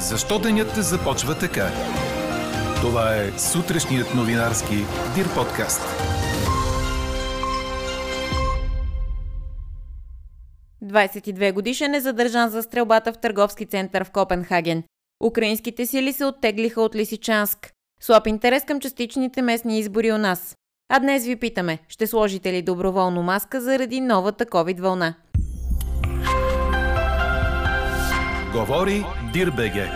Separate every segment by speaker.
Speaker 1: Защо денят започва така? Това е сутрешният новинарски Дир подкаст.
Speaker 2: 22 годишен е задържан за стрелбата в търговски център в Копенхаген. Украинските сили се оттеглиха от Лисичанск. Слаб интерес към частичните местни избори у нас. А днес ви питаме, ще сложите ли доброволно маска заради новата COVID вълна?
Speaker 1: Говори Дирбеге.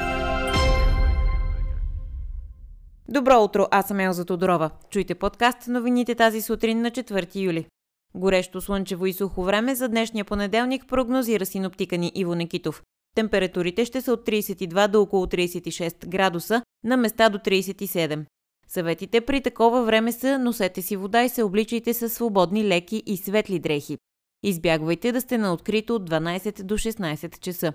Speaker 2: Добро утро, аз съм Елза Тодорова. Чуйте подкаст новините тази сутрин на 4 юли. Горещо слънчево и сухо време за днешния понеделник прогнозира синоптика ни Иво Некитов. Температурите ще са от 32 до около 36 градуса, на места до 37. Съветите при такова време са носете си вода и се обличайте с свободни леки и светли дрехи. Избягвайте да сте на открито от 12 до 16 часа.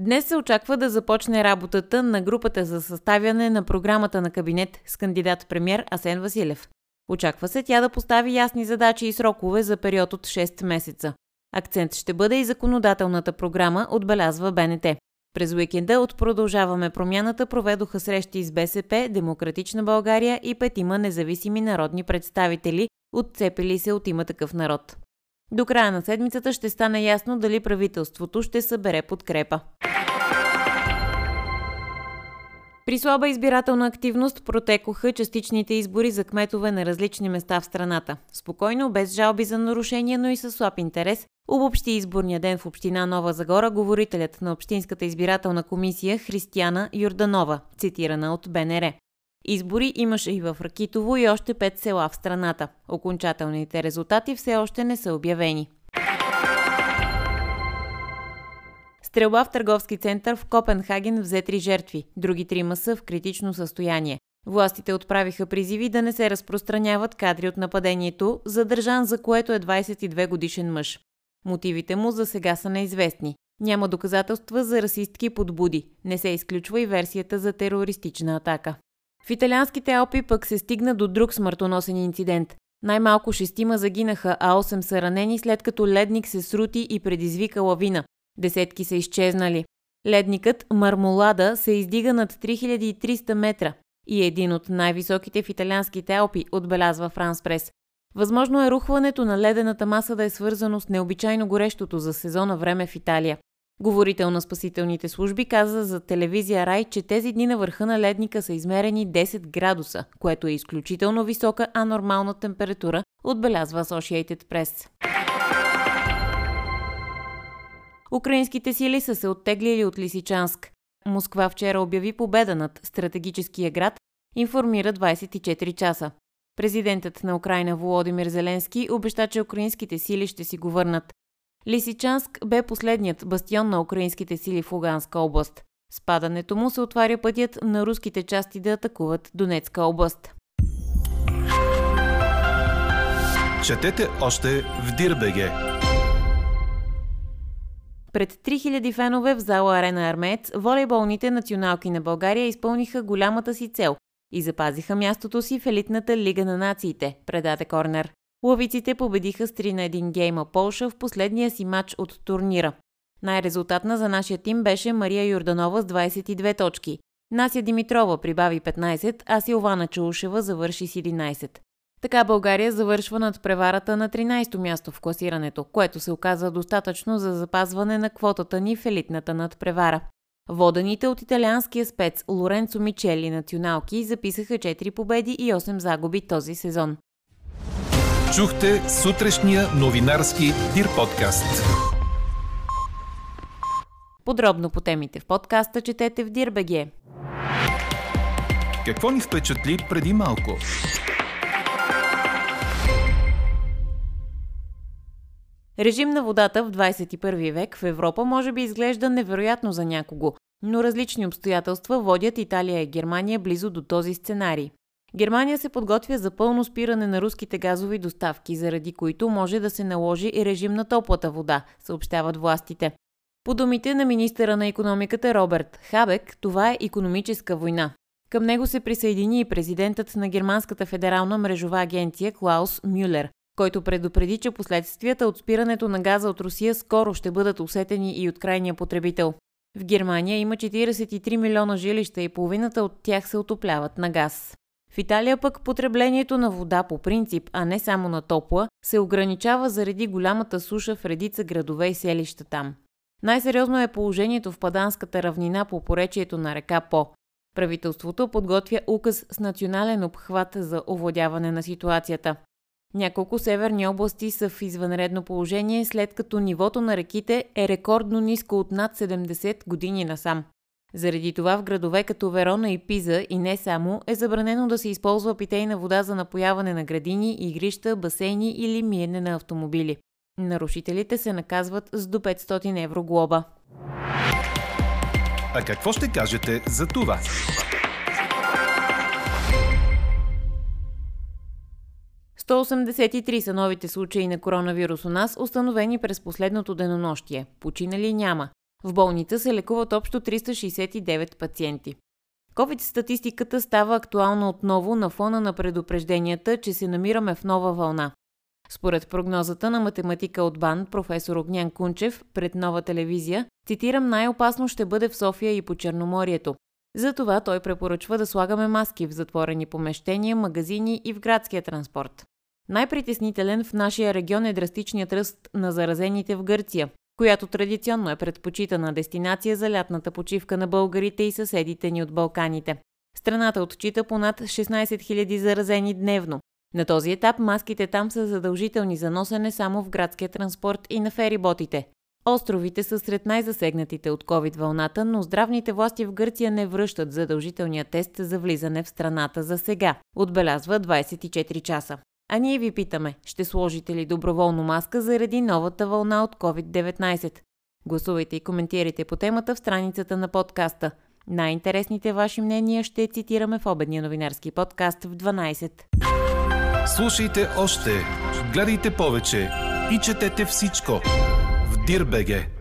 Speaker 2: Днес се очаква да започне работата на групата за съставяне на програмата на кабинет с кандидат премьер Асен Василев. Очаква се тя да постави ясни задачи и срокове за период от 6 месеца. Акцент ще бъде и законодателната програма, отбелязва БНТ. През уикенда от Продължаваме промяната проведоха срещи с БСП, Демократична България и петима независими народни представители, отцепили се от има такъв народ. До края на седмицата ще стане ясно дали правителството ще събере подкрепа. При слаба избирателна активност протекоха частичните избори за кметове на различни места в страната. Спокойно, без жалби за нарушения, но и със слаб интерес, обобщи изборния ден в община Нова Загора говорителят на Общинската избирателна комисия Християна Юрданова, цитирана от БНР. Избори имаше и в Ракитово и още пет села в страната. Окончателните резултати все още не са обявени. Стрелба в търговски център в Копенхаген взе три жертви, други трима са в критично състояние. Властите отправиха призиви да не се разпространяват кадри от нападението, задържан за което е 22 годишен мъж. Мотивите му за сега са неизвестни. Няма доказателства за расистки подбуди. Не се изключва и версията за терористична атака. В италианските Алпи пък се стигна до друг смъртоносен инцидент. Най-малко шестима загинаха, а 8 са ранени след като ледник се срути и предизвика лавина. Десетки са изчезнали. Ледникът Мармолада се издига над 3300 метра и е един от най-високите в италианските Алпи, отбелязва Франс Прес. Възможно е рухването на ледената маса да е свързано с необичайно горещото за сезона време в Италия. Говорител на спасителните служби каза за телевизия Рай, че тези дни на върха на ледника са измерени 10 градуса, което е изключително висока анормална температура, отбелязва Associated Press. Украинските сили са се оттеглили от Лисичанск. Москва вчера обяви победа над стратегическия град, информира 24 часа. Президентът на Украина Володимир Зеленски обеща, че украинските сили ще си го върнат. Лисичанск бе последният бастион на украинските сили в Луганска област. С падането му се отваря пътят на руските части да атакуват Донецка област.
Speaker 1: Четете още в Дирбеге!
Speaker 2: Пред 3000 фенове в зала Арена Армеец, волейболните националки на България изпълниха голямата си цел и запазиха мястото си в елитната Лига на нациите, предаде Корнер. Ловиците победиха с 3 на 1 гейма Полша в последния си матч от турнира. Най-резултатна за нашия тим беше Мария Юрданова с 22 точки. Нася Димитрова прибави 15, а Силвана Чаушева завърши с 11. Така България завършва над преварата на 13-то място в класирането, което се оказа достатъчно за запазване на квотата ни в елитната надпревара. Водените от италианския спец Лоренцо Мичели националки записаха 4 победи и 8 загуби този сезон.
Speaker 1: Чухте сутрешния новинарски Дир подкаст.
Speaker 2: Подробно по темите в подкаста четете в Дирбеге.
Speaker 1: Какво ни впечатли преди малко?
Speaker 2: Режим на водата в 21 век в Европа може би изглежда невероятно за някого, но различни обстоятелства водят Италия и Германия близо до този сценарий. Германия се подготвя за пълно спиране на руските газови доставки, заради които може да се наложи и режим на топлата вода, съобщават властите. По думите на министъра на економиката Роберт Хабек, това е економическа война. Към него се присъедини и президентът на Германската федерална мрежова агенция Клаус Мюлер. който предупреди, че последствията от спирането на газа от Русия скоро ще бъдат усетени и от крайния потребител. В Германия има 43 милиона жилища и половината от тях се отопляват на газ. В Италия пък потреблението на вода по принцип, а не само на топла, се ограничава заради голямата суша в редица градове и селища там. Най-сериозно е положението в Паданската равнина по поречието на река По. Правителството подготвя указ с национален обхват за овладяване на ситуацията. Няколко северни области са в извънредно положение, след като нивото на реките е рекордно ниско от над 70 години насам. Заради това в градове като Верона и Пиза и не само е забранено да се използва питейна вода за напояване на градини, игрища, басейни или миене на автомобили. Нарушителите се наказват с до 500 евро глоба.
Speaker 1: А какво ще кажете за това?
Speaker 2: ...183 са новите случаи на коронавирус у нас, установени през последното денонощие. Починали няма. В болница се лекуват общо 369 пациенти. COVID статистиката става актуална отново на фона на предупрежденията, че се намираме в нова вълна. Според прогнозата на математика от БАН, професор Огнян Кунчев, пред нова телевизия, цитирам, най-опасно ще бъде в София и по Черноморието. Затова той препоръчва да слагаме маски в затворени помещения, магазини и в градския транспорт. Най-притеснителен в нашия регион е драстичният ръст на заразените в Гърция, която традиционно е предпочитана дестинация за лятната почивка на българите и съседите ни от Балканите. Страната отчита понад 16 000 заразени дневно. На този етап маските там са задължителни за носене само в градския транспорт и на фериботите. Островите са сред най-засегнатите от COVID-вълната, но здравните власти в Гърция не връщат задължителния тест за влизане в страната за сега, отбелязва 24 часа. А ние ви питаме, ще сложите ли доброволно маска заради новата вълна от COVID-19? Гласувайте и коментирайте по темата в страницата на подкаста. Най-интересните ваши мнения ще цитираме в обедния новинарски подкаст в 12.
Speaker 1: Слушайте още, гледайте повече и четете всичко в Дирбеге.